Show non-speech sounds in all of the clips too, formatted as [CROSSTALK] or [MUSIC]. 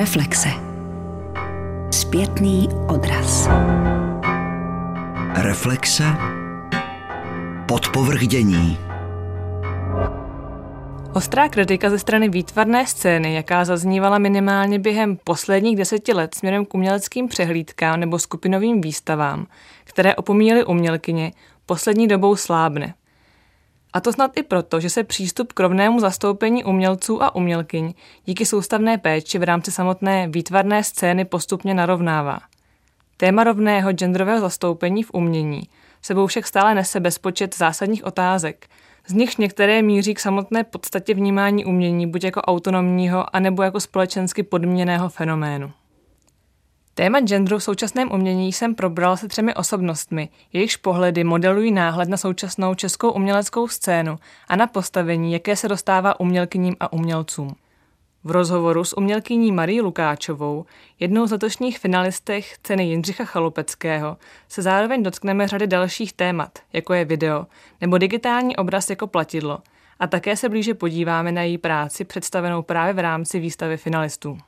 Reflexe. Zpětný odraz. Reflexe. Podpovrdění. Ostrá kritika ze strany výtvarné scény, jaká zaznívala minimálně během posledních deseti let směrem k uměleckým přehlídkám nebo skupinovým výstavám, které opomíjely umělkyně, poslední dobou slábne. A to snad i proto, že se přístup k rovnému zastoupení umělců a umělkyň díky soustavné péči v rámci samotné výtvarné scény postupně narovnává. Téma rovného genderového zastoupení v umění sebou však stále nese bezpočet zásadních otázek, z nichž některé míří k samotné podstatě vnímání umění buď jako autonomního, anebo jako společensky podměněného fenoménu. Téma genderu v současném umění jsem probral se třemi osobnostmi, jejichž pohledy modelují náhled na současnou českou uměleckou scénu a na postavení, jaké se dostává umělkyním a umělcům. V rozhovoru s umělkyní Marí Lukáčovou, jednou z letošních finalistech ceny Jindřicha Chalupeckého, se zároveň dotkneme řady dalších témat, jako je video nebo digitální obraz jako platidlo, a také se blíže podíváme na její práci představenou právě v rámci výstavy finalistů.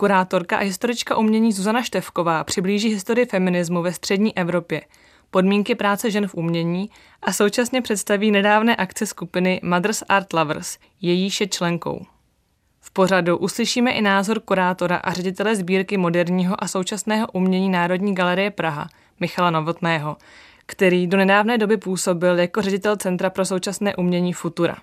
Kurátorka a historička umění Zuzana Števková přiblíží historii feminismu ve střední Evropě, podmínky práce žen v umění a současně představí nedávné akce skupiny Mothers Art Lovers, jejíž je členkou. V pořadu uslyšíme i názor kurátora a ředitele sbírky moderního a současného umění Národní galerie Praha, Michala Novotného, který do nedávné doby působil jako ředitel Centra pro současné umění Futura.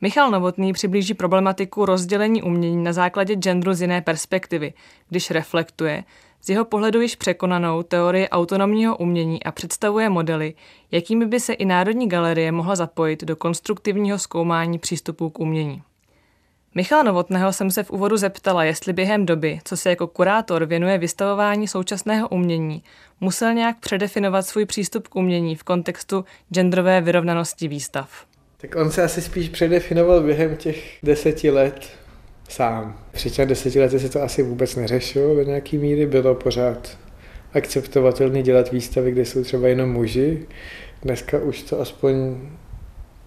Michal Novotný přiblíží problematiku rozdělení umění na základě genderu z jiné perspektivy, když reflektuje z jeho pohledu již překonanou teorii autonomního umění a představuje modely, jakými by se i Národní galerie mohla zapojit do konstruktivního zkoumání přístupů k umění. Michala Novotného jsem se v úvodu zeptala, jestli během doby, co se jako kurátor věnuje vystavování současného umění, musel nějak předefinovat svůj přístup k umění v kontextu genderové vyrovnanosti výstav. Tak on se asi spíš předefinoval během těch deseti let sám. Před těmi deseti lety se to asi vůbec neřešilo do nějaký míry, bylo pořád akceptovatelné dělat výstavy, kde jsou třeba jenom muži. Dneska už to aspoň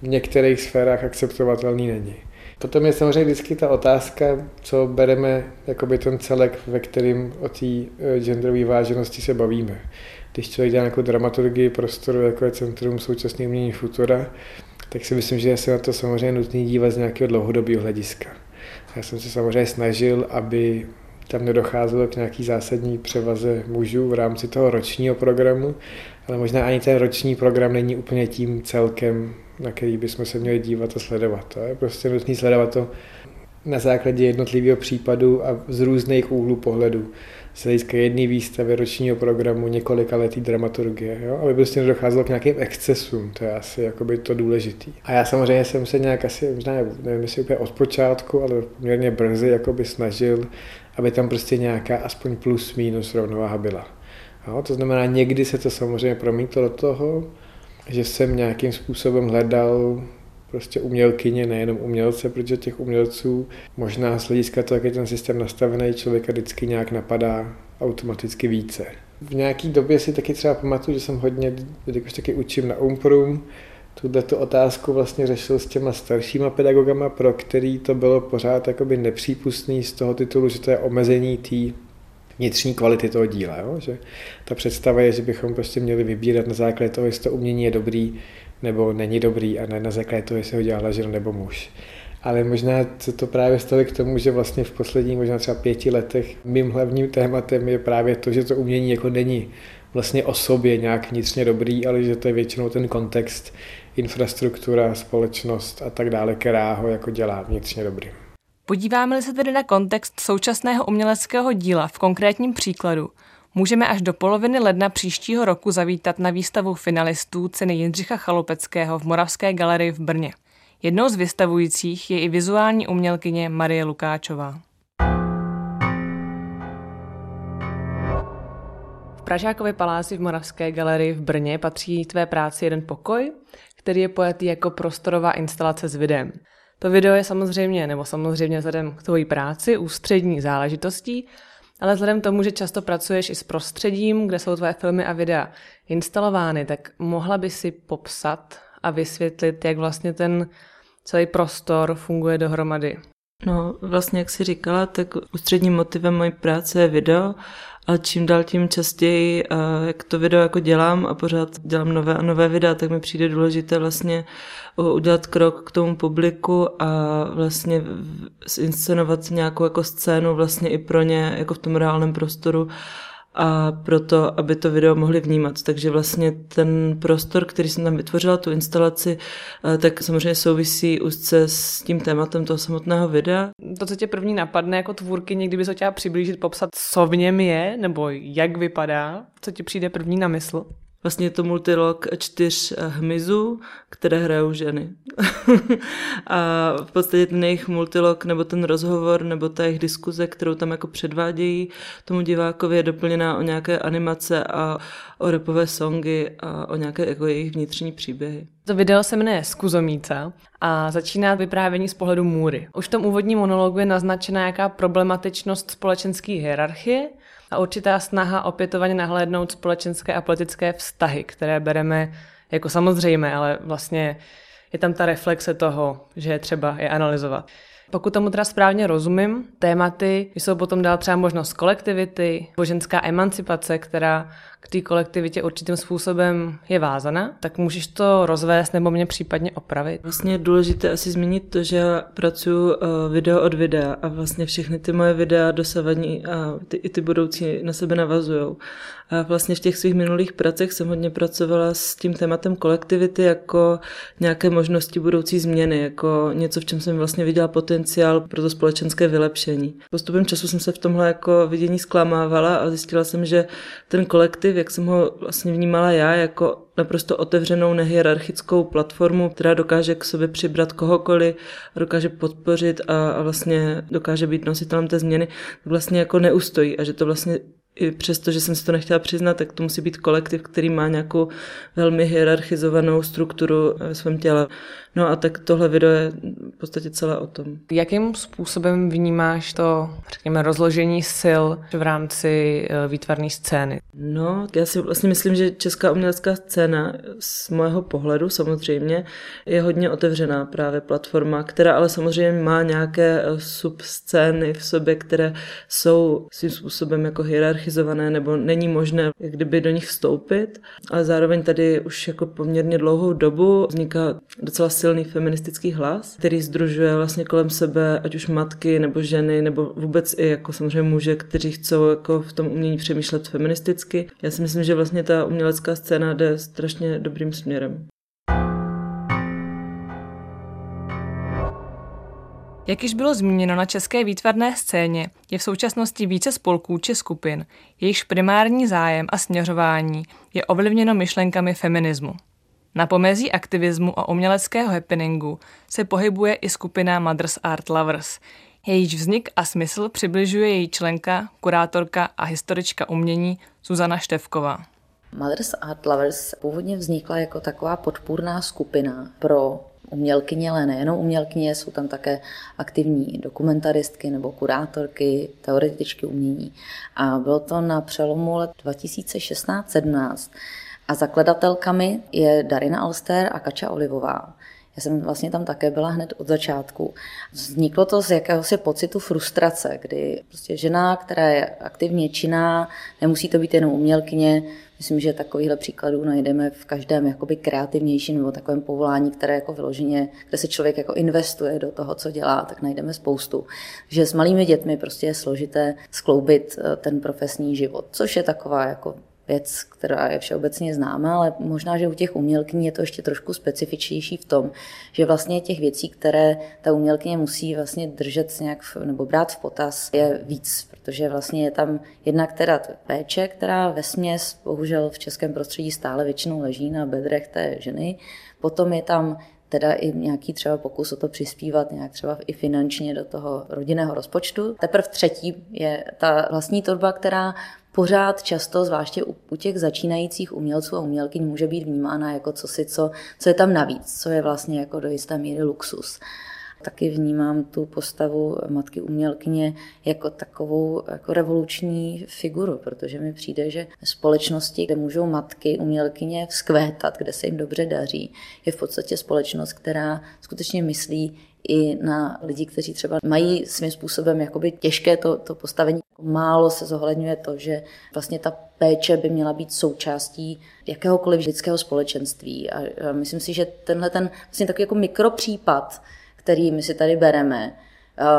v některých sférách akceptovatelný není. Potom je samozřejmě vždycky ta otázka, co bereme jakoby ten celek, ve kterým o té eh, genderové váženosti se bavíme. Když člověk dělá nějakou dramaturgii prostoru, jako je Centrum současné umění Futura, tak si myslím, že se na to samozřejmě nutný dívat z nějakého dlouhodobého hlediska. Já jsem se samozřejmě snažil, aby tam nedocházelo k nějaký zásadní převaze mužů v rámci toho ročního programu, ale možná ani ten roční program není úplně tím celkem, na který bychom se měli dívat a sledovat. To je prostě nutné sledovat to na základě jednotlivého případu a z různých úhlů pohledu z hlediska jedné výstavy ročního programu několika letý dramaturgie, jo? aby prostě nedocházelo k nějakým excesům, to je asi jakoby to důležitý. A já samozřejmě jsem se nějak asi, možná nevím, jestli úplně od počátku, ale poměrně brzy jakoby snažil, aby tam prostě nějaká aspoň plus minus rovnováha byla. Jo? To znamená, někdy se to samozřejmě promítlo do toho, že jsem nějakým způsobem hledal prostě umělkyně, nejenom umělce, protože těch umělců možná z hlediska toho, jak je ten systém nastavený, člověka vždycky nějak napadá automaticky více. V nějaký době si taky třeba pamatuju, že jsem hodně, když taky učím na Umprum, tuhle tu otázku vlastně řešil s těma staršíma pedagogama, pro který to bylo pořád jakoby nepřípustný z toho titulu, že to je omezení té vnitřní kvality toho díla. Jo? Že ta představa je, že bychom prostě měli vybírat na základě toho, jestli to umění je dobrý nebo není dobrý a ne na základě toho, jestli ho dělala žena nebo muž. Ale možná se to právě stalo k tomu, že vlastně v posledních možná třeba pěti letech mým hlavním tématem je právě to, že to umění jako není vlastně o sobě nějak vnitřně dobrý, ale že to je většinou ten kontext, infrastruktura, společnost a tak dále, která ho jako dělá vnitřně dobrý. Podíváme-li se tedy na kontext současného uměleckého díla v konkrétním příkladu, můžeme až do poloviny ledna příštího roku zavítat na výstavu finalistů ceny Jindřicha Chalupeckého v Moravské galerii v Brně. Jednou z vystavujících je i vizuální umělkyně Marie Lukáčová. V Pražákově paláci v Moravské galerii v Brně patří tvé práci jeden pokoj, který je pojetý jako prostorová instalace s videem. To video je samozřejmě, nebo samozřejmě vzhledem k tvojí práci, ústřední záležitostí, ale vzhledem k tomu, že často pracuješ i s prostředím, kde jsou tvoje filmy a videa instalovány, tak mohla by si popsat a vysvětlit, jak vlastně ten celý prostor funguje dohromady. No, vlastně, jak jsi říkala, tak ústředním motivem mojí práce je video, ale čím dál tím častěji, jak to video jako dělám a pořád dělám nové a nové videa, tak mi přijde důležité vlastně udělat krok k tomu publiku a vlastně zinscenovat nějakou jako scénu vlastně i pro ně jako v tom reálném prostoru a proto, aby to video mohli vnímat. Takže vlastně ten prostor, který jsem tam vytvořila, tu instalaci, eh, tak samozřejmě souvisí úzce s tím tématem toho samotného videa. To, co tě první napadne jako tvůrky, někdy by se chtěla přiblížit, popsat, co v něm je, nebo jak vypadá, co ti přijde první na mysl? Vlastně je to multilog čtyř eh, hmyzů, které hrajou ženy. [LAUGHS] a v podstatě ten jejich multilog, nebo ten rozhovor, nebo ta jejich diskuze, kterou tam jako předvádějí tomu divákovi, je doplněná o nějaké animace a o repové songy a o nějaké jako jejich vnitřní příběhy. To video se jmenuje Skuzomíca a začíná vyprávění z pohledu Můry. Už v tom úvodním monologu je naznačena jaká problematičnost společenské hierarchie a určitá snaha opětovaně nahlédnout společenské a politické vztahy, které bereme jako samozřejmé, ale vlastně je tam ta reflexe toho, že je třeba je analyzovat. Pokud tomu teda správně rozumím, tématy jsou potom dál třeba možnost kolektivity, boženská emancipace, která té kolektivitě určitým způsobem je vázaná, tak můžeš to rozvést nebo mě případně opravit. Vlastně je důležité asi zmínit to, že já pracuji uh, video od videa a vlastně všechny ty moje videa dosavadní a ty, i ty budoucí na sebe navazují. A vlastně v těch svých minulých pracech jsem hodně pracovala s tím tématem kolektivity jako nějaké možnosti budoucí změny, jako něco, v čem jsem vlastně viděla potenciál pro to společenské vylepšení. Postupem času jsem se v tomhle jako vidění zklamávala a zjistila jsem, že ten kolektiv, jak jsem ho vlastně vnímala já, jako naprosto otevřenou nehierarchickou platformu, která dokáže k sobě přibrat kohokoliv, dokáže podpořit a, a vlastně dokáže být nositelem té změny, tak vlastně jako neustojí a že to vlastně i přesto, že jsem si to nechtěla přiznat, tak to musí být kolektiv, který má nějakou velmi hierarchizovanou strukturu ve svém těle. No a tak tohle video je v podstatě celé o tom. Jakým způsobem vnímáš to, řekněme, rozložení sil v rámci eh, výtvarné scény? No, já si vlastně myslím, že česká umělecká scéna z mého pohledu samozřejmě je hodně otevřená právě platforma, která ale samozřejmě má nějaké eh, subscény v sobě, které jsou svým způsobem jako hierarchizované nebo není možné jak kdyby do nich vstoupit, ale zároveň tady už jako poměrně dlouhou dobu vzniká docela silný feministický hlas, který združuje vlastně kolem sebe ať už matky nebo ženy, nebo vůbec i jako samozřejmě muže, kteří chcou jako v tom umění přemýšlet feministicky. Já si myslím, že vlastně ta umělecká scéna jde strašně dobrým směrem. Jak již bylo zmíněno na české výtvarné scéně, je v současnosti více spolků či skupin, jejichž primární zájem a směřování je ovlivněno myšlenkami feminismu. Na pomezí aktivismu a uměleckého happeningu se pohybuje i skupina Mothers Art Lovers. Jejíž vznik a smysl přibližuje její členka, kurátorka a historička umění Zuzana Števková. Mothers Art Lovers původně vznikla jako taková podpůrná skupina pro umělkyně, ale nejenom umělkyně, jsou tam také aktivní dokumentaristky nebo kurátorky, teoretičky umění. A bylo to na přelomu let 2016-17 a zakladatelkami je Darina Alster a Kača Olivová. Já jsem vlastně tam také byla hned od začátku. Vzniklo to z jakéhosi pocitu frustrace, kdy prostě žena, která je aktivně činná, nemusí to být jenom umělkyně, Myslím, že takovýchhle příkladů najdeme v každém jakoby kreativnějším nebo takovém povolání, které jako vyloženě, kde se člověk jako investuje do toho, co dělá, tak najdeme spoustu. Že s malými dětmi prostě je složité skloubit eh, ten profesní život, což je taková jako věc, která je všeobecně známá, ale možná, že u těch umělkyní je to ještě trošku specifičnější v tom, že vlastně těch věcí, které ta umělkyně musí vlastně držet nějak nebo brát v potaz, je víc, protože vlastně je tam jednak teda péče, která ve směs bohužel v českém prostředí stále většinou leží na bedrech té ženy, potom je tam teda i nějaký třeba pokus o to přispívat nějak třeba i finančně do toho rodinného rozpočtu. Teprve třetí je ta vlastní torba, která pořád často, zvláště u, u těch začínajících umělců a umělkyň, může být vnímána jako co si, co, co je tam navíc, co je vlastně jako do jisté míry luxus. Taky vnímám tu postavu matky umělkyně jako takovou jako revoluční figuru, protože mi přijde, že společnosti, kde můžou matky umělkyně vzkvétat, kde se jim dobře daří, je v podstatě společnost, která skutečně myslí i na lidi, kteří třeba mají svým způsobem jakoby těžké to, to postavení. Málo se zohledňuje to, že vlastně ta péče by měla být součástí jakéhokoliv lidského společenství. A myslím si, že tenhle ten vlastně takový jako mikropřípad, který my si tady bereme,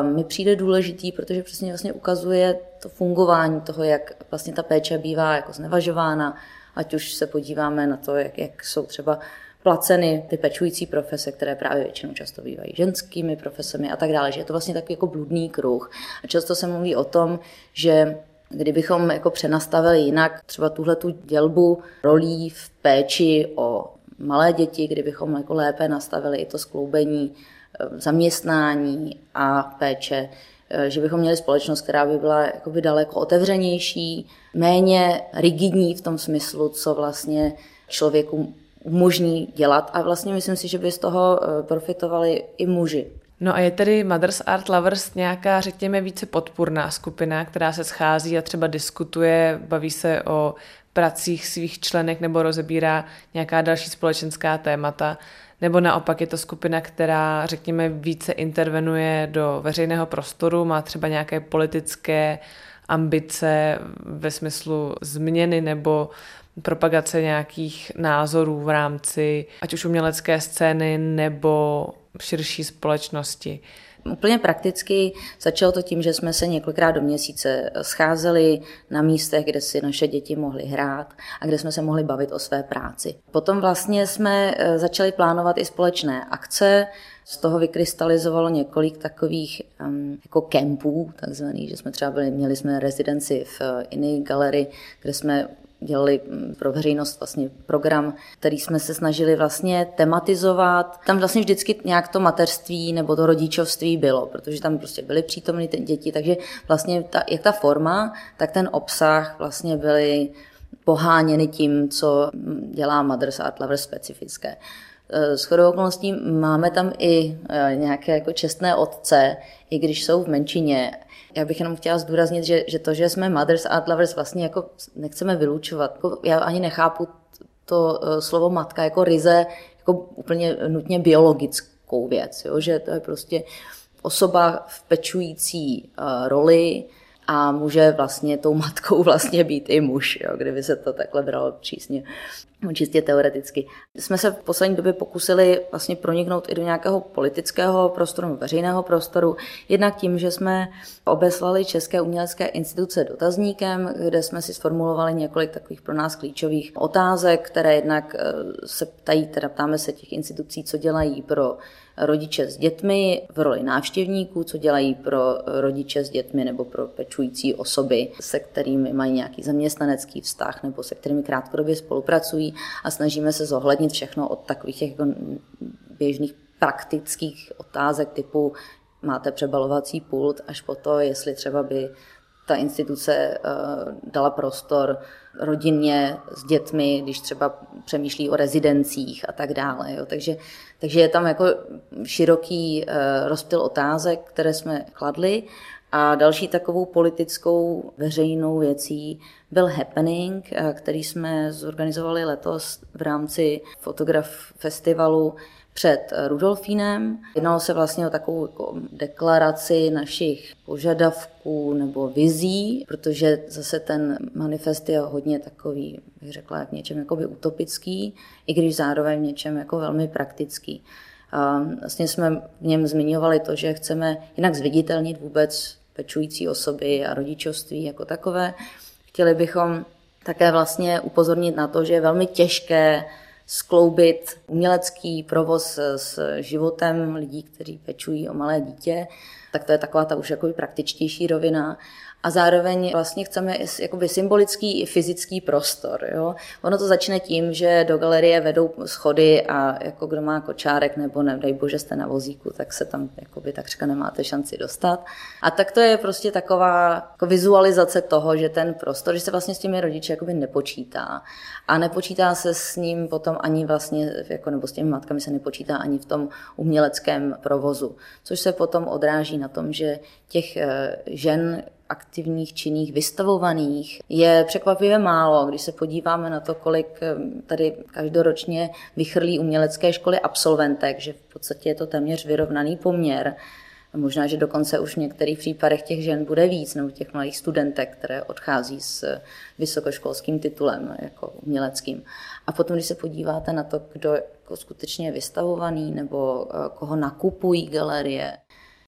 mi přijde důležitý, protože přesně vlastně ukazuje to fungování toho, jak vlastně ta péče bývá jako znevažována, ať už se podíváme na to, jak, jak jsou třeba placeny ty pečující profese, které právě většinou často bývají ženskými profesemi a tak dále, že je to vlastně takový jako bludný kruh. A často se mluví o tom, že kdybychom jako přenastavili jinak třeba tuhle tu dělbu rolí v péči o malé děti, kdybychom jako lépe nastavili i to skloubení eh, zaměstnání a péče, eh, že bychom měli společnost, která by byla jakoby daleko otevřenější, méně rigidní v tom smyslu, co vlastně člověku umožní dělat a vlastně myslím si, že by z toho eh, profitovali i muži. No a je tedy Mothers Art Lovers nějaká, řekněme, více podpůrná skupina, která se schází a třeba diskutuje, baví se o pracích svých členek nebo rozebírá nějaká další společenská témata, nebo naopak je to skupina, která, řekněme, více intervenuje do veřejného prostoru, má třeba nějaké politické ambice ve smyslu změny nebo propagace nějakých názorů v rámci ať už umělecké scény nebo širší společnosti. Úplně prakticky začalo to tím, že jsme se několikrát do měsíce scházeli na místech, kde si naše děti mohly hrát a kde jsme se mohli bavit o své práci. Potom vlastně jsme eh, začali plánovat i společné akce, z toho vykrystalizovalo několik takových um, jako kempů, takzvaných, že jsme třeba byli, měli jsme rezidenci v uh, Inny galerii, kde jsme dělali mm, pro veřejnost vlastně program, který jsme se snažili vlastně tematizovat. Tam vlastně vždycky nějak to mateřství nebo to rodičovství bylo, protože tam prostě byly přítomny ty děti, takže vlastně ta, jak ta forma, tak ten obsah vlastně byly poháněny tím, co dělá Mothers Art Lover specifické. Eh, s chodou okolností máme tam i eh, nějaké jako čestné otce, i když jsou v menšině. Já bych jenom chtěla zdůraznit, že, že to, že jsme mothers art lovers, vlastně jako nechceme vylučovat. Jako já ani nechápu to eh, slovo matka jako ryze, jako úplně nutně biologickou věc, jo? že to je prostě osoba v pečující roli, a může vlastně tou matkou [LAUGHS] vlastně být i muž, jo, kdyby se to takhle bralo přísně, čistě teoreticky. Jsme se v poslední době pokusili vlastně proniknout i do nějakého politického prostoru, veřejného prostoru, jednak tím, že jsme obeslali České umělecké instituce dotazníkem, kde jsme si sformulovali několik takových pro nás klíčových otázek, které jednak eh, se ptají, teda ptáme se těch institucí, co dělají pro rodiče s dětmi v roli návštěvníků, co dělají pro rodiče s dětmi nebo pro pečující osoby, se kterými mají nějaký zaměstnanecký vztah nebo se kterými krátkodobě spolupracují a snažíme se zohlednit všechno od takových těch jako běžných praktických otázek typu máte přebalovací pult až po to, jestli třeba by ta instituce eh, dala prostor rodině s dětmi, když třeba přemýšlí o rezidencích a tak dále. Jo. Takže, takže je tam jako široký eh, rozptyl otázek, které jsme kladli. A další takovou politickou veřejnou věcí byl happening, eh, který jsme zorganizovali letos v rámci fotograf festivalu před Rudolfínem. Jednalo se vlastně o takovou jako deklaraci našich požadavků nebo vizí, protože zase ten manifest je hodně takový, bych řekla, jak něčem jakoby utopický, i když zároveň něčem jako velmi praktický. A vlastně jsme v něm zmiňovali to, že chceme jinak zviditelnit vůbec pečující osoby a rodičovství jako takové. Chtěli bychom také vlastně upozornit na to, že je velmi těžké skloubit umělecký provoz s životem lidí, kteří pečují o malé dítě, tak to je taková ta už jakoby praktičtější rovina a zároveň vlastně chceme jakoby symbolický i fyzický prostor. Jo? Ono to začne tím, že do galerie vedou schody a jako kdo má kočárek nebo ne, dej bože jste na vozíku, tak se tam jakoby takřka nemáte šanci dostat. A tak to je prostě taková jako vizualizace toho, že ten prostor, že se vlastně s těmi rodiči jakoby nepočítá. A nepočítá se s ním potom ani vlastně, jako, nebo s těmi matkami se nepočítá ani v tom uměleckém provozu. Což se potom odráží na tom, že těch eh, žen aktivních, činných, vystavovaných je překvapivě málo. Když se podíváme na to, kolik eh, tady každoročně vychrlí umělecké školy absolventek, že v podstatě je to téměř vyrovnaný poměr, Možná, že dokonce už v některých případech těch žen bude víc, nebo těch mladých studentek, které odchází s vysokoškolským titulem jako uměleckým. A potom, když se podíváte na to, kdo jako skutečně je vystavovaný, nebo eh, koho nakupují galerie,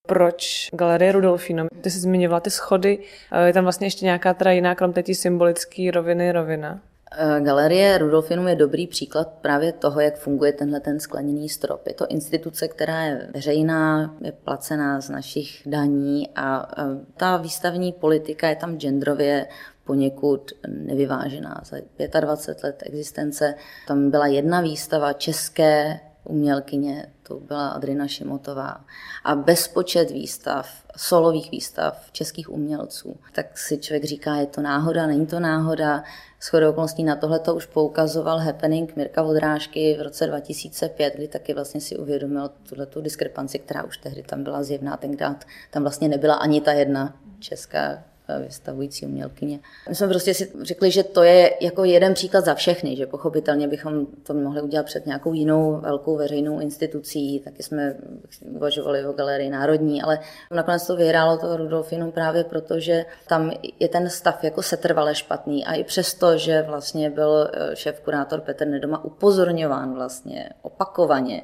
proč Galerie Rudolfino? Ty jsi zmiňovala ty schody, eh, je tam vlastně ještě nějaká teda jiná, krom té symbolické roviny rovina? Eh, Galerie Rudolfinum je dobrý příklad právě toho, jak funguje tenhle ten skleněný strop. Je to instituce, která je veřejná, je placená z našich daní a ta výstavní politika je tam genderově poněkud nevyvážená. Za 25 let existence tam byla jedna výstava české umělkyně, to byla Adrina Šimotová, a bezpočet výstav, solových výstav českých umělců. Tak si člověk říká, je to náhoda, není to náhoda. Shodou okolností na tohle to už poukazoval happening Mirka Vodrážky v roce 2005, kdy taky vlastně si uvědomil tuhle tu diskrepanci, která už tehdy tam byla zjevná. Tenkrát tam vlastně nebyla ani ta jedna česká vystavující umělkyně. My jsme prostě si řekli, že to je jako jeden příklad za všechny, že pochopitelně bychom to mohli udělat před nějakou jinou velkou veřejnou institucí, taky jsme uvažovali o galerii národní, ale nakonec to vyhrálo to Rudolfinum právě proto, že tam je ten stav jako setrvale špatný a i přesto, že vlastně byl eh, šéf kurátor Petr Nedoma upozorňován vlastně opakovaně,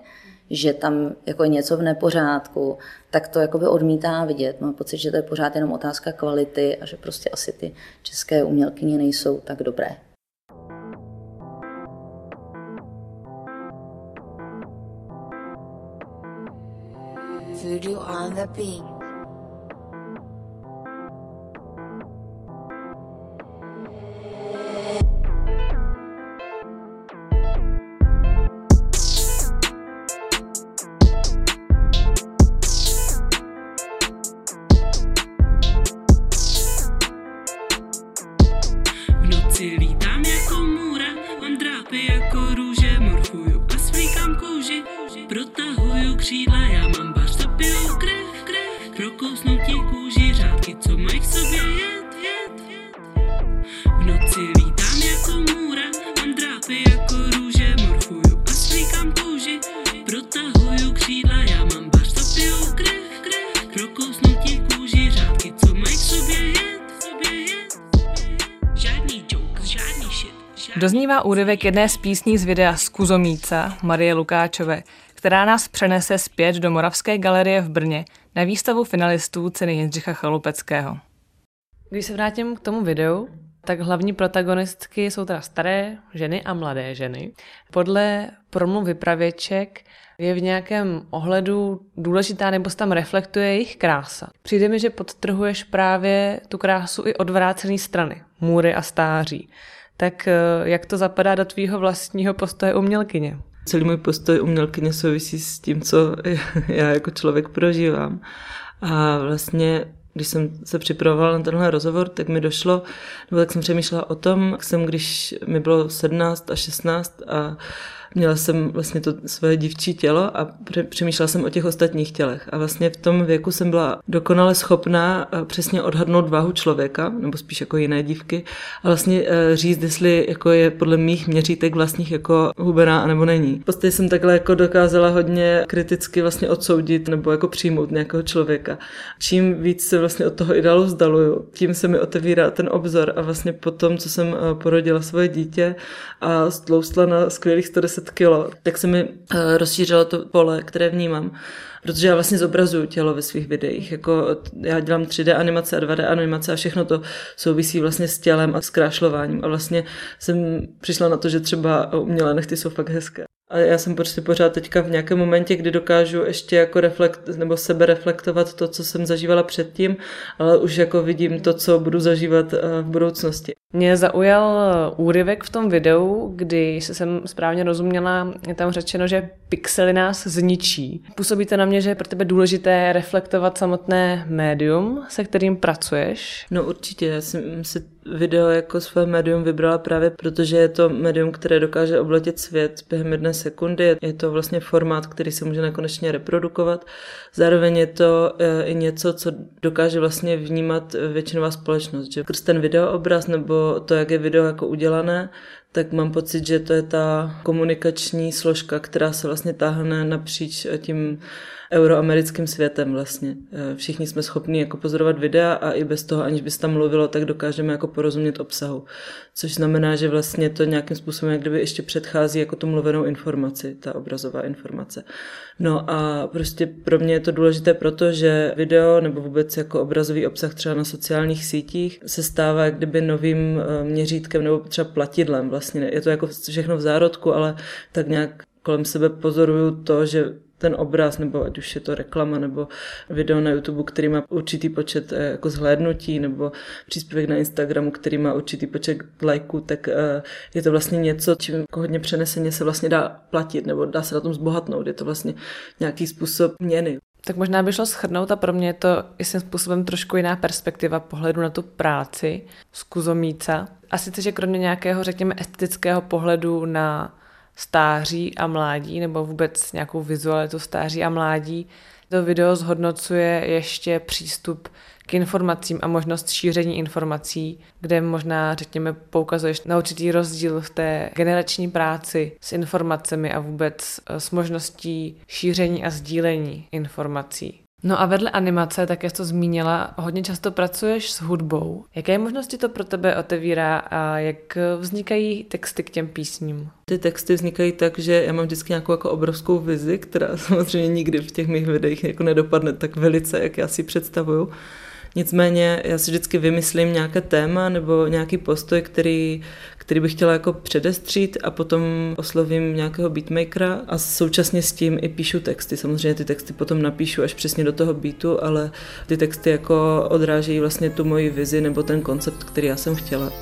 že tam jako je něco v nepořádku, tak to jakoby odmítá vidět. Mám pocit, že to je pořád jenom otázka kvality a že prostě asi ty české umělkyně nejsou tak dobré. Voodoo on the beat. Úryvek jedné z písní z videa z Kuzomíca Marie Lukáčové, která nás přenese zpět do Moravské galerie v Brně na výstavu finalistů ceny Jindřicha Chalupeckého. Když se vrátím k tomu videu, tak hlavní protagonistky jsou teda staré ženy a mladé ženy. Podle promluv vypravěček je v nějakém ohledu důležitá nebo se tam reflektuje jejich krása. Přijde mi, že podtrhuješ právě tu krásu i odvrácené strany, můry a stáří. Tak eh, jak to zapadá do tvýho vlastního postoje umělkyně? Celý můj postoj umělkyně souvisí s tím, co [LAUGHS] já jako člověk prožívám. A vlastně když jsem se připravovala na tenhle rozhovor, tak mi došlo, nebo tak jsem přemýšlela o tom, jak jsem, když mi bylo 17 a 16 a měla jsem vlastně to svoje dívčí tělo a přemýšlela jsem o těch ostatních tělech. A vlastně v tom věku jsem byla dokonale schopná eh, přesně odhadnout váhu člověka, nebo spíš jako jiné dívky, a vlastně eh, říct, jestli jako je podle mých měřítek vlastních jako hubená, nebo není. Prostě jsem takhle jako dokázala hodně kriticky vlastně odsoudit nebo jako přijmout nějakého člověka. Čím víc se vlastně od toho ideálu vzdaluju, tím se mi otevírá ten obzor a vlastně po tom, co jsem eh, porodila svoje dítě a stloustla na skvělých 110 10 kilo, tak se mi uh, rozšířilo to pole, které vnímám. Protože já vlastně zobrazuju tělo ve svých videích. Jako já dělám 3D animace a 2D animace a všechno to souvisí vlastně s tělem a s krášlováním. A vlastně jsem přišla na to, že třeba umělé nechty jsou fakt hezké. A já jsem prostě pořád teďka v nějakém momentě, kdy dokážu ještě jako reflekt, nebo sebe reflektovat to, co jsem zažívala předtím, ale už jako vidím to, co budu zažívat eh, v budoucnosti. Mě zaujal úryvek v tom videu, kdy se jsem správně rozuměla, je tam řečeno, že pixely nás zničí. Působí to na mě, že je pro tebe důležité reflektovat samotné médium, se kterým pracuješ? No určitě, já jsem si video jako své médium vybrala právě protože je to médium, které dokáže obletět svět během jedné sekundy. Je to vlastně formát, který se může nekonečně reprodukovat. Zároveň je to eh, i něco, co dokáže vlastně vnímat většinová společnost. Že skrz ten videoobraz nebo to, jak je video jako udělané, tak mám pocit, že to je ta komunikační složka, která se vlastně táhne napříč tím euroamerickým světem vlastně. Eh, všichni jsme schopni jako pozorovat videa a i bez toho, aniž by se tam mluvilo, tak dokážeme jako porozumět obsahu. Což znamená, že vlastně to nějakým způsobem jak kdyby ještě předchází jako tu mluvenou informaci, ta obrazová informace. No a prostě pro mě je to důležité proto, že video nebo vůbec jako obrazový obsah třeba na sociálních sítích se stává jak kdyby novým eh, měřítkem nebo třeba platidlem vlastně. Je to jako všechno v zárodku, ale tak nějak kolem sebe pozoruju to, že ten obraz, nebo ať už je to reklama, nebo video na YouTube, který má určitý počet eh, jako zhlédnutí, nebo příspěvek na Instagramu, který má určitý počet lajků, tak eh, je to vlastně něco, čím jako hodně přeneseně se vlastně dá platit, nebo dá se na tom zbohatnout. Je to vlastně nějaký způsob měny. Tak možná by šlo schrnout a pro mě je to svým způsobem trošku jiná perspektiva pohledu na tu práci z Kuzomíca. A sice, že kromě nějakého, řekněme, estetického pohledu na stáří a mládí, nebo vůbec nějakou vizualitu stáří a mládí. To video zhodnocuje ještě přístup k informacím a možnost šíření informací, kde možná, řekněme, poukazuješ na určitý rozdíl v té generační práci s informacemi a vůbec s možností šíření a sdílení informací. No a vedle animace, tak jak to zmínila, hodně často pracuješ s hudbou. Jaké možnosti to pro tebe otevírá a jak vznikají texty k těm písním? Ty texty vznikají tak, že já mám vždycky nějakou jako obrovskou vizi, která [LAUGHS] samozřejmě nikdy v těch mých videích jako nedopadne tak velice, jak já si představuju. Nicméně já si vždycky vymyslím nějaké téma nebo nějaký postoj, který, který bych chtěla jako předestřít a potom oslovím nějakého beatmakera a současně s tím i píšu texty. Samozřejmě ty texty potom napíšu až přesně do toho beatu, ale ty texty jako odrážejí vlastně tu moji vizi nebo ten koncept, který já jsem chtěla.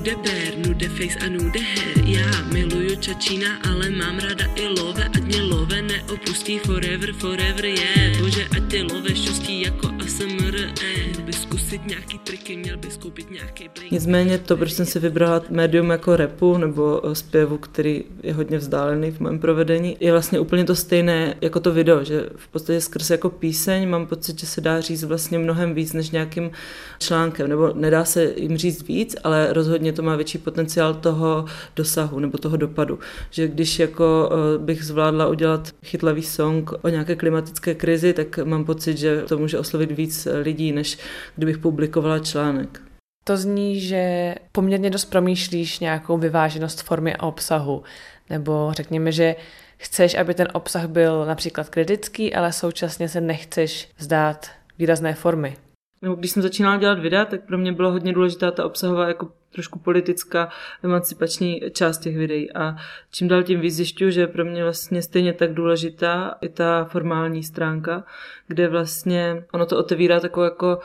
Nude bear, nude face a nude hair. Já miluju čačína, ale mám rada i love, ať mě love neopustí forever, forever, yeah. Bože, ať ty love šťastí jako ASMR, eh. By zkusit nějaký triky, měl by skoupit nějaký blink. Nicméně to, proč jsem si vybrala médium jako repu nebo eh, zpěvu, který je hodně vzdálený v mém provedení, je vlastně úplně to stejné jako to video, že v podstatě skrz jako píseň mám pocit, že se dá říct vlastně mnohem víc než nějakým článkem, nebo nedá se jim říct víc, ale rozhodně to má větší potenciál toho dosahu nebo toho dopadu. Že když jako eh, bych zvládla udělat chytlavý song o nějaké klimatické krizi, tak mám pocit, že to může oslovit víc lidí, než kdybych publikovala článek. To zní, že poměrně dost promýšlíš nějakou vyváženost formy a obsahu, nebo řekněme, že chceš, aby ten obsah byl například kritický, ale současně se nechceš zdát výrazné formy nebo když jsem začínala dělat videa, tak pro mě bylo hodně důležitá ta obsahová jako trošku politická emancipační část těch videí. A čím dál tím víc zjišťuju, že je pro mě vlastně stejně tak důležitá i ta formální stránka, kde vlastně ono to otevírá takovou jako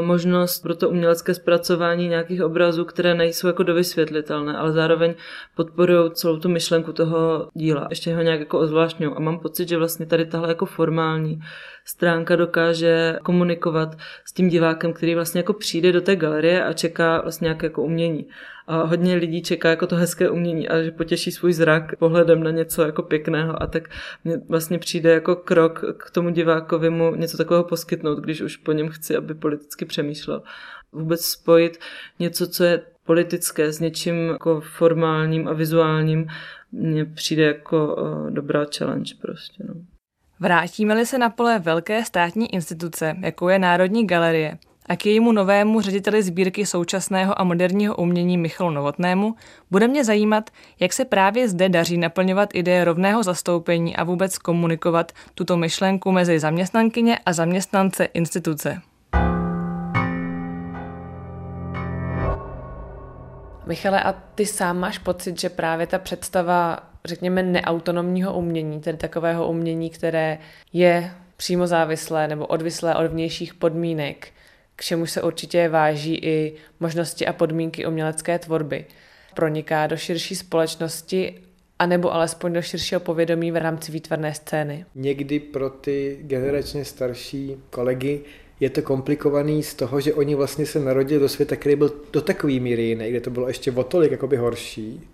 možnost pro to umělecké zpracování nějakých obrazů, které nejsou jako dovysvětlitelné, ale zároveň podporují celou tu myšlenku toho díla. Ještě ho nějak jako ozvláštňují. A mám pocit, že vlastně tady tahle jako formální stránka dokáže komunikovat s tím divákem, který vlastně jako přijde do té galerie a čeká vlastně nějaké jako umění a hodně lidí čeká jako to hezké umění a že potěší svůj zrak pohledem na něco jako pěkného a tak mně vlastně přijde jako krok k tomu divákovi mu něco takového poskytnout, když už po něm chci, aby politicky přemýšlel. Vůbec spojit něco, co je politické s něčím jako formálním a vizuálním, mně přijde jako uh, dobrá challenge prostě. No. Vrátíme-li se na pole velké státní instituce, jako je Národní galerie, a k jejímu novému řediteli sbírky současného a moderního umění Michalu Novotnému bude mě zajímat, jak se právě zde daří naplňovat ideje rovného zastoupení a vůbec komunikovat tuto myšlenku mezi zaměstnankyně a zaměstnance instituce. Michale, a ty sám máš pocit, že právě ta představa, řekněme, neautonomního umění, tedy takového umění, které je přímo závislé nebo odvislé od vnějších podmínek, k čemu se určitě váží i možnosti a podmínky umělecké tvorby, proniká do širší společnosti anebo alespoň do širšího povědomí v rámci výtvarné scény. Někdy pro ty generačně starší kolegy je to komplikovaný z toho, že oni vlastně se narodili do světa, který byl do takové míry jiný, kde to bylo ještě o tolik jakoby horší,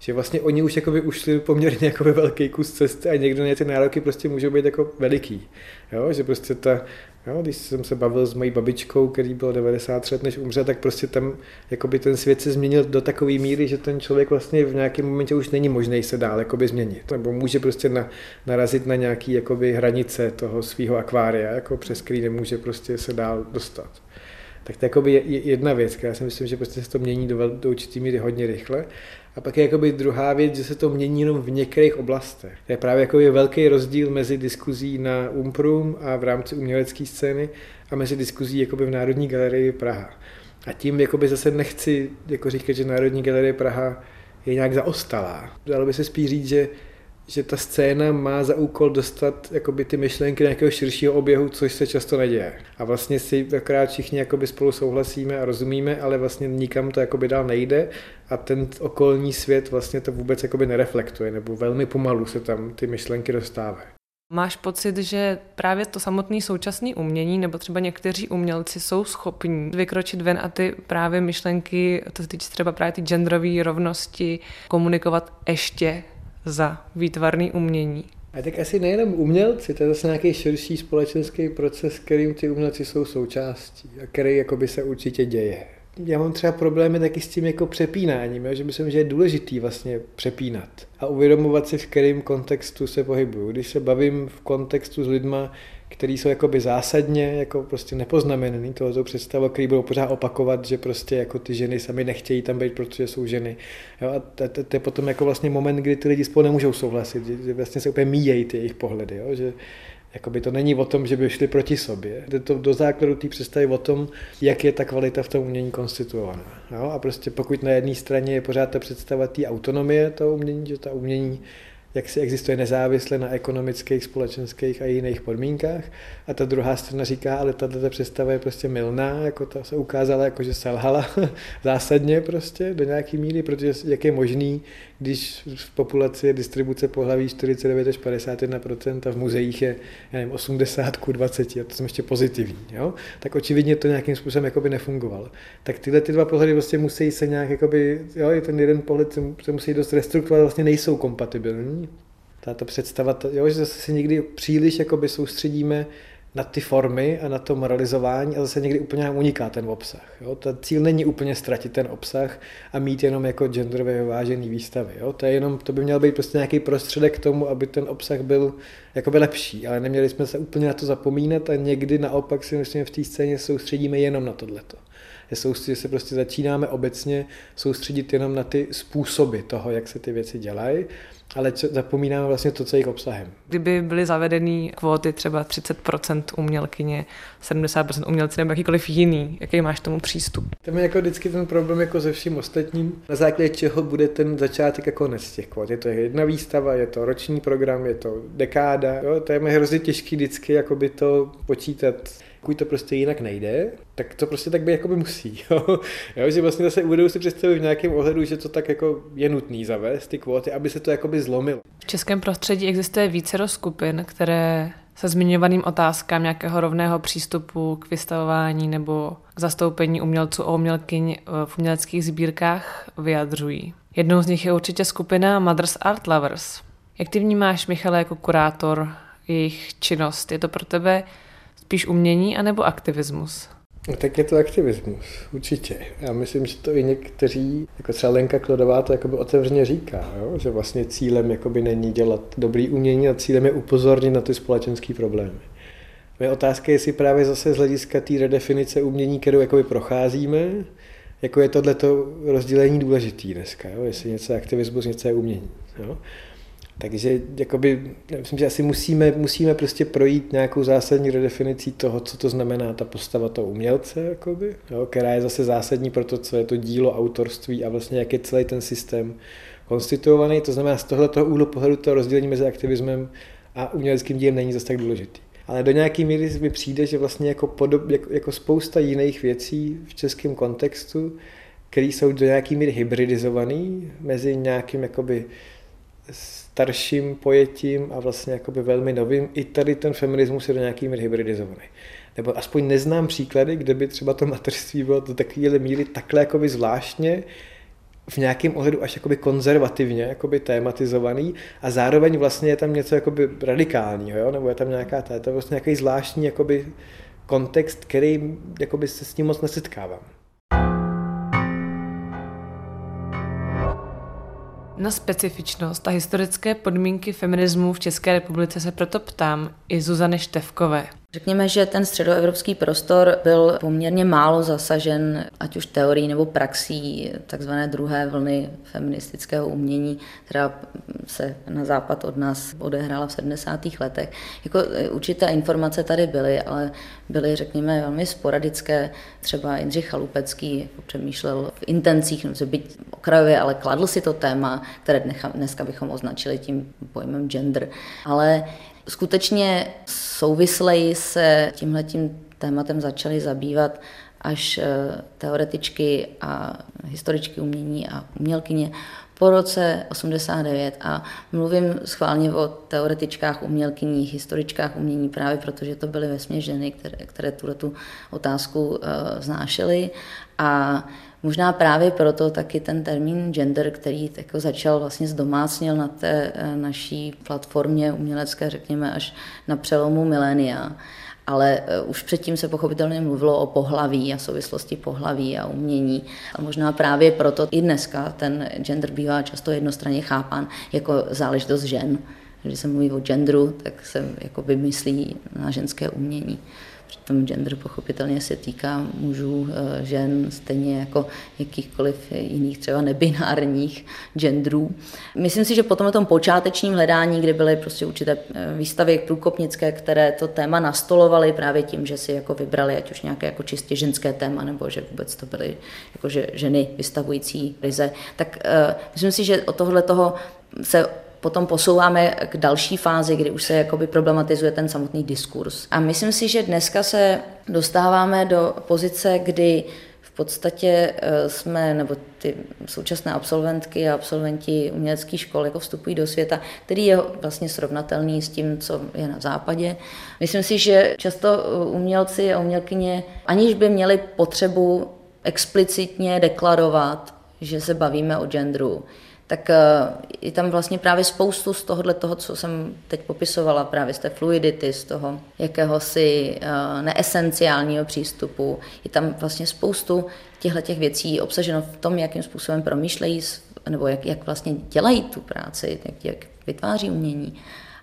že vlastně oni už jakoby ušli poměrně jakoby velký kus cesty a někdo na ty nároky prostě můžou být jako veliký. Jo? Že prostě ta, jo, když jsem se bavil s mojí babičkou, který byl 90 let, než umřel, tak prostě tam jakoby ten svět se změnil do takové míry, že ten člověk vlastně v nějakém momentě už není možný se dál jakoby změnit. Nebo může prostě na, narazit na nějaké jakoby hranice toho svého akvária, jako přes který nemůže prostě se dál dostat. Tak to je jedna věc, já si myslím, že prostě se to mění do, do určitý míry hodně rychle. A pak je jakoby druhá věc, že se to mění jenom v některých oblastech. To je právě jako je velký rozdíl mezi diskuzí na Umprum a v rámci umělecké scény a mezi diskuzí jakoby v Národní galerii Praha. A tím jakoby zase nechci jako říkat, že Národní galerie Praha je nějak zaostalá. Dalo by se spíš říct, že že ta scéna má za úkol dostat jakoby, ty myšlenky nějakého širšího oběhu, což se často neděje. A vlastně si akorát všichni jakoby spolu souhlasíme a rozumíme, ale vlastně nikam to jakoby dál nejde a ten okolní svět vlastně to vůbec jakoby nereflektuje, nebo velmi pomalu se tam ty myšlenky dostávají. Máš pocit, že právě to samotné současné umění nebo třeba někteří umělci jsou schopní vykročit ven a ty právě myšlenky, to se týče třeba právě ty genderové rovnosti, komunikovat ještě za výtvarný umění? A tak asi nejenom umělci, to je zase nějaký širší společenský proces, kterým ty umělci jsou součástí a který jakoby se určitě děje. Já mám třeba problémy taky s tím jako přepínáním, že myslím, že je důležitý vlastně přepínat a uvědomovat si, v kterém kontextu se pohybuju. Když se bavím v kontextu s lidma, který jsou jakoby zásadně jako prostě nepoznamenaný tohoto představu, který budou pořád opakovat, že prostě jako ty ženy sami nechtějí tam být, protože jsou ženy. Jo, a to, to, to, je potom jako vlastně moment, kdy ty lidi spolu nemůžou souhlasit, že, že vlastně se úplně míjejí ty jejich pohledy, jo, že Jakoby to není o tom, že by šli proti sobě. Jde to do základu té představy o tom, jak je ta kvalita v tom umění konstituovaná. Jo? A prostě pokud na jedné straně je pořád ta představa té autonomie toho umění, že ta umění jak si existuje nezávisle na ekonomických, společenských a jiných podmínkách. A ta druhá strana říká, ale tato představa je prostě milná, jako ta se ukázala, jako že selhala [LAUGHS] zásadně prostě do nějaký míry, protože jak je možný, když v populaci je distribuce pohlaví 49 až 51 a v muzeích je já nevím, 80 ku 20 a to jsem ještě pozitivní, jo? tak očividně to nějakým způsobem jakoby nefungovalo. Tak tyhle ty dva pohledy vlastně musí se nějak, jakoby, jo, ten jeden pohled se, se musí dost restrukturovat, vlastně nejsou kompatibilní. Tato představa, jo, že zase se někdy příliš jakoby soustředíme na ty formy a na to moralizování a zase někdy úplně nám uniká ten obsah. Jo? Ta cíl není úplně ztratit ten obsah a mít jenom jako genderově vyvážený výstavy. Jo? To, je jenom, to by měl být prostě nějaký prostředek k tomu, aby ten obsah byl jakoby lepší, ale neměli jsme se úplně na to zapomínat a někdy naopak si myslím, v té scéně soustředíme jenom na tohleto. Že se prostě začínáme obecně soustředit jenom na ty způsoby toho, jak se ty věci dělají ale co, zapomínáme vlastně to, co je obsahem. Kdyby byly zavedeny kvóty třeba 30% umělkyně, 70% umělci nebo jakýkoliv jiný, jaký máš tomu přístup? Tam je jako vždycky ten problém jako se vším ostatním, na základě čeho bude ten začátek a konec těch kvót. Je to jedna výstava, je to roční program, je to dekáda, jo? to je hrozně těžký vždycky jakoby to počítat pokud to prostě jinak nejde, tak to prostě tak by jako by musí. [LAUGHS] Jo? jo? že vlastně zase uvedou si představit v nějakém ohledu, že to tak jako je nutný zavést, ty kvóty, aby se to jako by zlomilo. V českém prostředí existuje více skupin, které se zmiňovaným otázkám nějakého rovného přístupu k vystavování nebo k zastoupení umělců a umělkyň v uměleckých sbírkách vyjadřují. Jednou z nich je určitě skupina Mothers Art Lovers. Jak ty vnímáš, Michale, jako kurátor jejich činnost? Je to pro tebe Spíš umění anebo aktivismus? No, tak je to aktivismus, určitě. Já myslím, že to i někteří, jako třeba Lenka Klodová to jakoby otevřeně říká, jo? že vlastně cílem jakoby není dělat dobrý umění a cílem je upozornit na ty společenské problémy. Je otázka, jestli právě zase z hlediska té redefinice umění, kterou jakoby procházíme, jako je tohleto rozdělení důležitý dneska, jo? jestli něco je aktivismus, něco je umění. Jo? Takže jakoby, myslím, že asi musíme, musíme prostě projít nějakou zásadní redefinicí toho, co to znamená ta postava toho umělce, jakoby, jo, která je zase zásadní pro to, co je to dílo autorství a vlastně jak je celý ten systém konstituovaný. To znamená, z tohoto úhlu pohledu to rozdělení mezi aktivismem a uměleckým dílem není zase tak důležitý. Ale do nějaké míry mi přijde, že vlastně jako, podob, jako, jako spousta jiných věcí v českém kontextu, které jsou do nějaké míry hybridizované mezi nějakým jakoby starším pojetím a vlastně jakoby velmi novým. I tady ten feminismus je do nějaký míry hybridizovaný. Nebo aspoň neznám příklady, kde by třeba to mateřství bylo do takové míry takhle jakoby zvláštně v nějakém ohledu až jakoby konzervativně jakoby tématizovaný a zároveň vlastně je tam něco jakoby radikálního, jo? nebo je tam nějaká, to je to vlastně nějaký zvláštní jakoby kontext, který jakoby se s tím moc nesetkávám. Na specifičnost a historické podmínky feminismu v České republice se proto ptám i Zuzany Števkové. Řekněme, že ten středoevropský prostor byl poměrně málo zasažen, ať už teorií nebo praxí takzvané druhé vlny feministického umění, která se na západ od nás odehrála v 70. letech. Jako e, určité informace tady byly, ale byly, řekněme, velmi sporadické. Třeba Jindřich Chalupecký přemýšlel v intencích, nebo byť okrajově, ale kladl si to téma, které dneska bychom označili tím pojmem gender. Ale skutečně souvisleji se tímhletím tématem začaly zabývat až eh, teoretičky a historičky umění a umělkyně po roce 89 a mluvím schválně o teoretičkách umělkyních, historičkách umění právě protože to byly vesmě ženy, které, které tuto tu otázku uh, znášely a Možná právě proto taky ten termín gender, který jako začal vlastně zdomácnil na té eh, naší platformě umělecké, řekněme, až na přelomu milénia. Ale eh, už předtím se pochopitelně mluvilo o pohlaví a souvislosti pohlaví a umění. A možná právě proto i dneska ten gender bývá často jednostranně chápán jako záležitost žen. Když se mluví o genderu, tak se jako myslí na ženské umění. Přitom gender pochopitelně se týká mužů, eh, žen, stejně jako jakýchkoliv jiných třeba nebinárních genderů. Myslím si, že po tom počátečním hledání, kdy byly prostě určité eh, výstavy průkopnické, které to téma nastolovaly právě tím, že si jako vybrali ať už nějaké jako čistě ženské téma, nebo že vůbec to byly jako že ženy vystavující ryze, tak uh, myslím si, že od tohle toho se potom posouváme k další fázi, kdy už se jakoby problematizuje ten samotný diskurs. A myslím si, že dneska se dostáváme do pozice, kdy v podstatě eh, jsme, nebo ty současné absolventky a absolventi uměleckých škol jako vstupují do světa, který je vlastně srovnatelný s tím, co je na západě. Myslím si, že často eh, umělci a umělkyně, aniž by měli potřebu explicitně deklarovat, že se bavíme o genderu, tak eh, je tam vlastně právě spoustu z tohohle toho, co jsem teď popisovala, právě z té fluidity, z toho jakéhosi eh, neesenciálního přístupu. Je tam vlastně spoustu těchto těch věcí obsaženo v tom, jakým způsobem promýšlejí, nebo jak, jak vlastně dělají tu práci, jak, jak vytváří umění.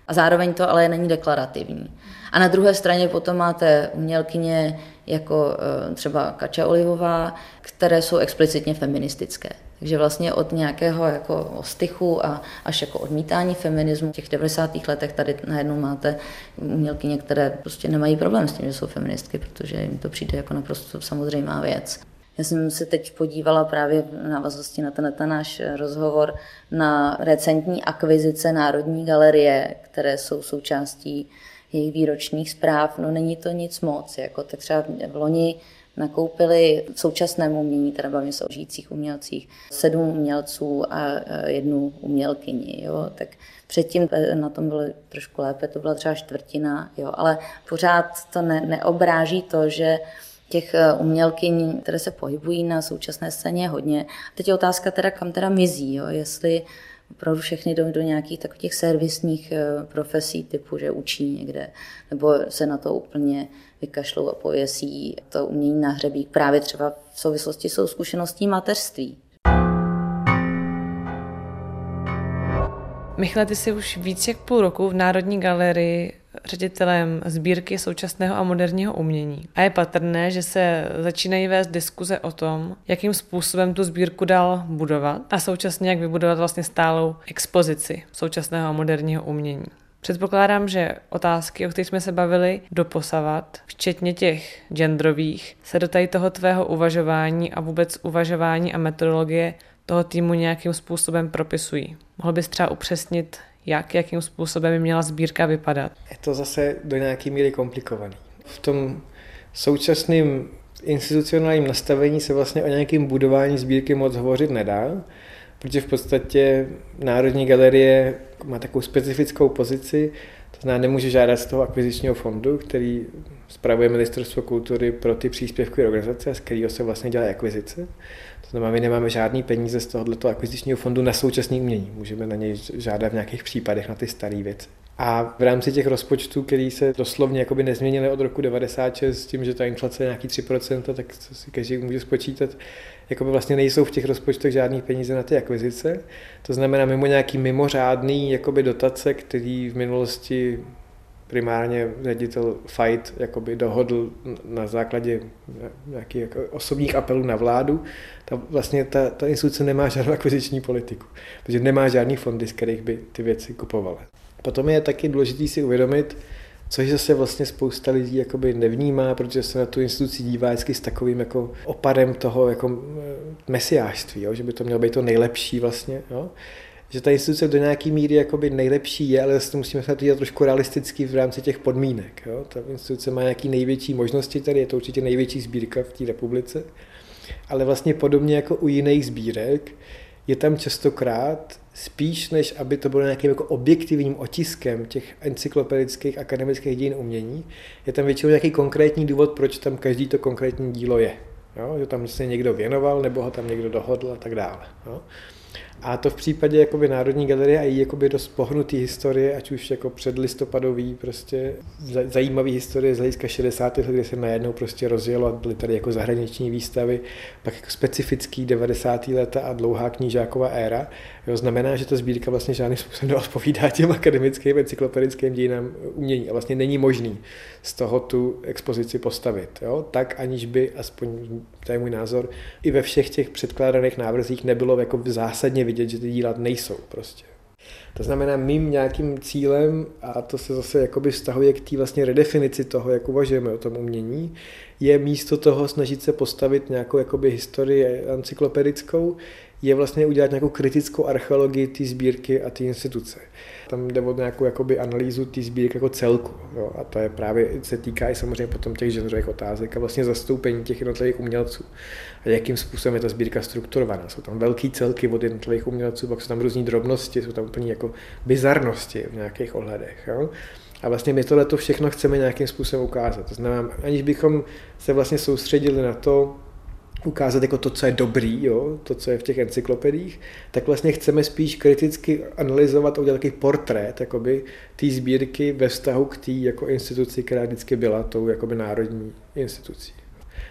A zároveň to ale není deklarativní. A na druhé straně potom máte umělkyně jako eh, třeba Kača Olivová, které jsou explicitně feministické. Takže vlastně od nějakého jako ostychu a až jako odmítání feminismu v těch 90. letech tady najednou máte umělkyně, které prostě nemají problém s tím, že jsou feministky, protože jim to přijde jako naprosto samozřejmá věc. Já jsem se teď podívala právě v návaznosti na tenhle náš rozhovor na recentní akvizice Národní galerie, které jsou součástí jejich výročních zpráv. No není to nic moc. Jako tak třeba v loni nakoupili v současném umění, teda bavíme se o žijících umělcích, sedm umělců a jednu umělkyni. Jo? Tak předtím na tom bylo trošku lépe, to byla třeba čtvrtina, jo? ale pořád to ne, neobráží to, že těch eh, umělkyň, které se pohybují na současné scéně hodně. Teď je otázka teda, kam teda mizí, jo? jestli opravdu všechny jdou do nějakých takových servisních profesí typu, že učí někde, nebo se na to úplně vykašlou a pověsí to umění na hřebík právě třeba v souvislosti s zkušeností mateřství. Michale, ty jsi už víc jak půl roku v Národní galerii ředitelem sbírky současného a moderního umění. A je patrné, že se začínají vést diskuze o tom, jakým způsobem tu sbírku dál budovat a současně jak vybudovat vlastně stálou expozici současného a moderního umění. Předpokládám, že otázky, o kterých jsme se bavili doposavat, včetně těch genderových, se do tady toho tvého uvažování a vůbec uvažování a metodologie toho týmu nějakým způsobem propisují. Mohl bys třeba upřesnit, jak, jakým způsobem by měla sbírka vypadat? Je to zase do nějaké míry komplikovaný. V tom současném institucionálním nastavení se vlastně o nějakém budování sbírky moc hovořit nedá, protože v podstatě Národní galerie má takovou specifickou pozici, to znamená, nemůže žádat z toho akvizičního fondu, který spravuje Ministerstvo kultury pro ty příspěvky organizace, z kterého se vlastně dělá akvizice. To znamená, my nemáme žádný peníze z tohoto akvizičního fondu na současné umění. Můžeme na něj žádat v nějakých případech na ty staré věci. A v rámci těch rozpočtů, který se doslovně jakoby nezměnily od roku 96 s tím, že ta inflace je nějaký 3%, tak si každý může spočítat, jakoby vlastně nejsou v těch rozpočtech žádný peníze na ty akvizice. To znamená mimo nějaký mimořádný jakoby dotace, který v minulosti primárně ředitel Fight jakoby dohodl na základě nějakých jako osobních apelů na vládu, ta, vlastně ta, ta instituce nemá žádnou akviziční politiku, protože nemá žádný fondy, z kterých by ty věci kupovala. Potom je taky důležité si uvědomit, což zase vlastně spousta lidí jakoby nevnímá, protože se na tu instituci dívá vždycky s takovým jako opadem toho jako mesiářství, jo? že by to mělo být to nejlepší vlastně. Jo? že ta instituce do nějaké míry jakoby nejlepší je, ale zase musíme se na to dělat trošku realisticky v rámci těch podmínek. Jo? Ta instituce má nějaké největší možnosti, tady je to určitě největší sbírka v té republice, ale vlastně podobně jako u jiných sbírek, je tam častokrát spíš, než aby to bylo nějakým jako objektivním otiskem těch encyklopedických akademických dějin umění, je tam většinou nějaký konkrétní důvod, proč tam každý to konkrétní dílo je. Jo? Že tam se někdo věnoval, nebo ho tam někdo dohodl a tak dále. Jo? A to v případě jakoby Národní galerie a její jakoby dost pohnutý historie, ať už jako předlistopadový, prostě zajímavý historie z hlediska 60. let, kdy se najednou prostě rozjelo a byly tady jako zahraniční výstavy, pak jako specifický 90. leta a dlouhá knížáková éra. Jo, znamená, že ta sbírka vlastně žádným způsobem neodpovídá těm akademickým encyklopedickým dějinám umění a vlastně není možný z toho tu expozici postavit. Jo? Tak aniž by, aspoň to je můj názor, i ve všech těch předkládaných návrzích nebylo jako zásadně vidět, že ty díla nejsou prostě. To znamená, mým nějakým cílem, a to se zase jakoby vztahuje k té vlastně redefinici toho, jak uvažujeme o tom umění, je místo toho snažit se postavit nějakou jakoby historii encyklopedickou, je vlastně udělat nějakou kritickou archeologii té sbírky a té instituce. Tam jde o nějakou jakoby analýzu té sbírky jako celku. Jo? A to je právě, se týká i samozřejmě potom těch genderových otázek a vlastně zastoupení těch jednotlivých umělců. A jakým způsobem je ta sbírka strukturovaná. Jsou tam velký celky od jednotlivých umělců, pak jsou tam různé drobnosti, jsou tam úplně jako bizarnosti v nějakých ohledech. Jo? A vlastně my tohle všechno chceme nějakým způsobem ukázat. To znamená, aniž bychom se vlastně soustředili na to, ukázat jako to, co je dobrý, jo, to, co je v těch encyklopedích, tak vlastně chceme spíš kriticky analyzovat a udělat takový portrét jakoby, té sbírky ve vztahu k té jako instituci, která vždycky byla tou jakoby národní institucí.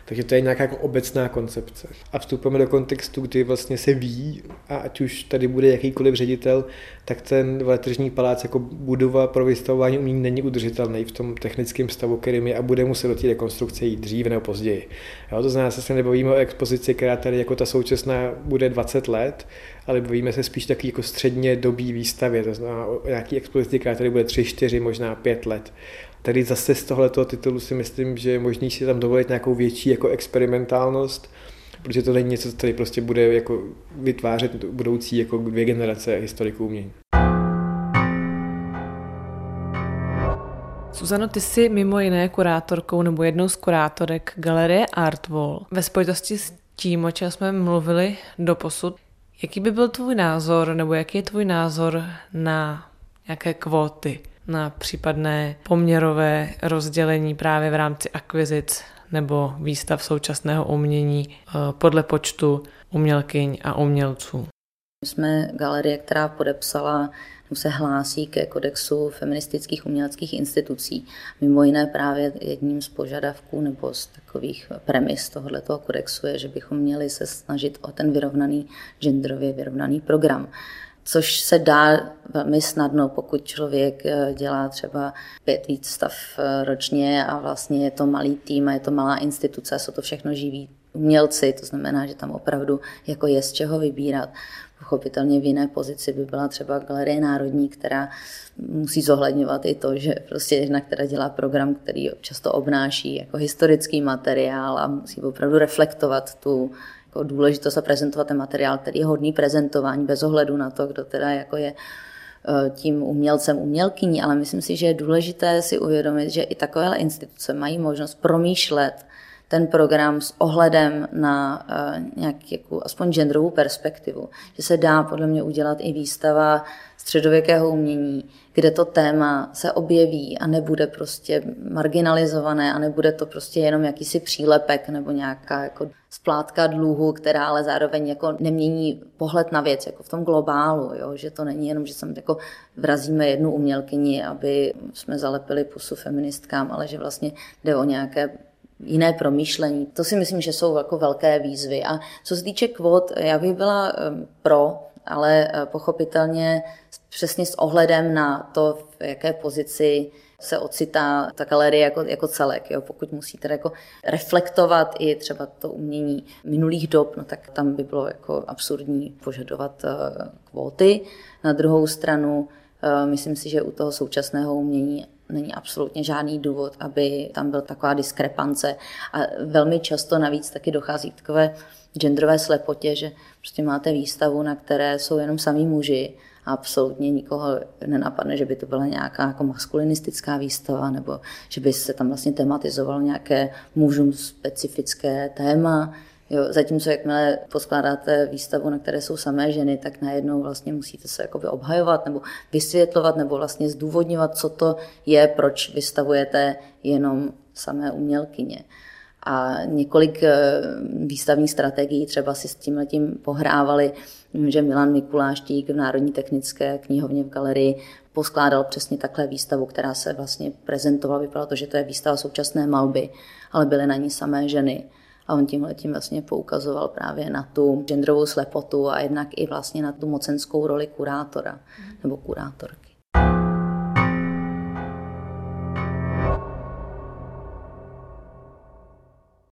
Takže to je nějaká jako obecná koncepce. A vstupujeme do kontextu, kdy vlastně se ví, a ať už tady bude jakýkoliv ředitel, tak ten veletržní palác jako budova pro vystavování umění není udržitelný v tom technickém stavu, kterým je a bude muset do té rekonstrukce jít dříve nebo později. Jo, to znamená, že se nebavíme o expozici, která tady jako ta současná bude 20 let, ale bavíme se spíš taky jako středně dobí výstavě, to znamená o nějaký expozici, která tady bude 3, 4, možná 5 let. Tady zase z tohoto titulu si myslím, že je možný si tam dovolit nějakou větší jako experimentálnost, protože to není něco, co tady prostě bude jako vytvářet budoucí jako dvě generace historiků umění. Suzano, ty jsi mimo jiné kurátorkou nebo jednou z kurátorek galerie Artwall. Ve spojitosti s tím, o čem jsme mluvili do posud, jaký by byl tvůj názor, nebo jaký je tvůj názor na nějaké kvóty na případné poměrové rozdělení právě v rámci akvizic nebo výstav současného umění eh, podle počtu umělkyň a umělců. My jsme galerie, která podepsala se hlásí ke kodexu feministických uměleckých institucí. Mimo jiné právě jedním z požadavků nebo z takových premis tohoto kodexu je, že bychom měli se snažit o ten vyrovnaný, genderově vyrovnaný program což se dá velmi snadno, pokud člověk eh, dělá třeba pět víc stav eh, ročně a vlastně je to malý tým a je to malá instituce, jsou to všechno živí umělci, to znamená, že tam opravdu jako je z čeho vybírat. Pochopitelně v jiné pozici by byla třeba Galerie Národní, která musí zohledňovat i to, že prostě jedna, která dělá program, který často obnáší jako historický materiál a musí opravdu reflektovat tu jako důležitost a prezentovat ten materiál, který je hodný prezentování bez ohledu na to, kdo teda jako je eh, tím umělcem, umělkyní, ale myslím si, že je důležité si uvědomit, že i takovéhle instituce mají možnost promýšlet ten program s ohledem na uh, nějakou aspoň genderovou perspektivu. Že se dá podle mě udělat i výstava středověkého umění, kde to téma se objeví a nebude prostě marginalizované a nebude to prostě jenom jakýsi přílepek nebo nějaká jako splátka dluhu, která ale zároveň jako nemění pohled na věc, jako v tom globálu, jo? že to není jenom, že sem jako vrazíme jednu umělkyni, aby jsme zalepili pusu feministkám, ale že vlastně jde o nějaké jiné promýšlení. To si myslím, že jsou jako velké výzvy. A co se týče kvot, já bych byla pro, ale eh, pochopitelně přesně s ohledem na to, v jaké pozici se ocitá ta galerie jako, jako celek. Jo. Pokud musíte jako reflektovat i třeba to umění minulých dob, no tak tam by bylo jako absurdní požadovat eh, kvóty. Na druhou stranu eh, myslím si, že u toho současného umění není absolutně žádný důvod, aby tam byl taková diskrepance. A velmi často navíc taky dochází k takové genderové slepotě, že prostě máte výstavu, na které jsou jenom samý muži absolutně nikoho nenapadne, že by to byla nějaká jako maskulinistická výstava nebo že by se tam vlastně tematizovalo nějaké mužům specifické téma. Jo, zatímco jakmile poskládáte výstavu, na které jsou samé ženy, tak najednou vlastně musíte se jakoby obhajovat nebo vysvětlovat nebo vlastně zdůvodňovat, co to je, proč vystavujete jenom samé umělkyně. A několik eh, výstavních strategií třeba si s tím pohrávali, že Milan Mikuláštík v Národní technické knihovně v galerii poskládal přesně takhle výstavu, která se vlastně prezentovala. Vypadalo to, že to je výstava současné malby, ale byly na ní samé ženy. A on tímhle tím vlastně poukazoval právě na tu genderovou slepotu a jednak i vlastně na tu mocenskou roli kurátora nebo kurátorky.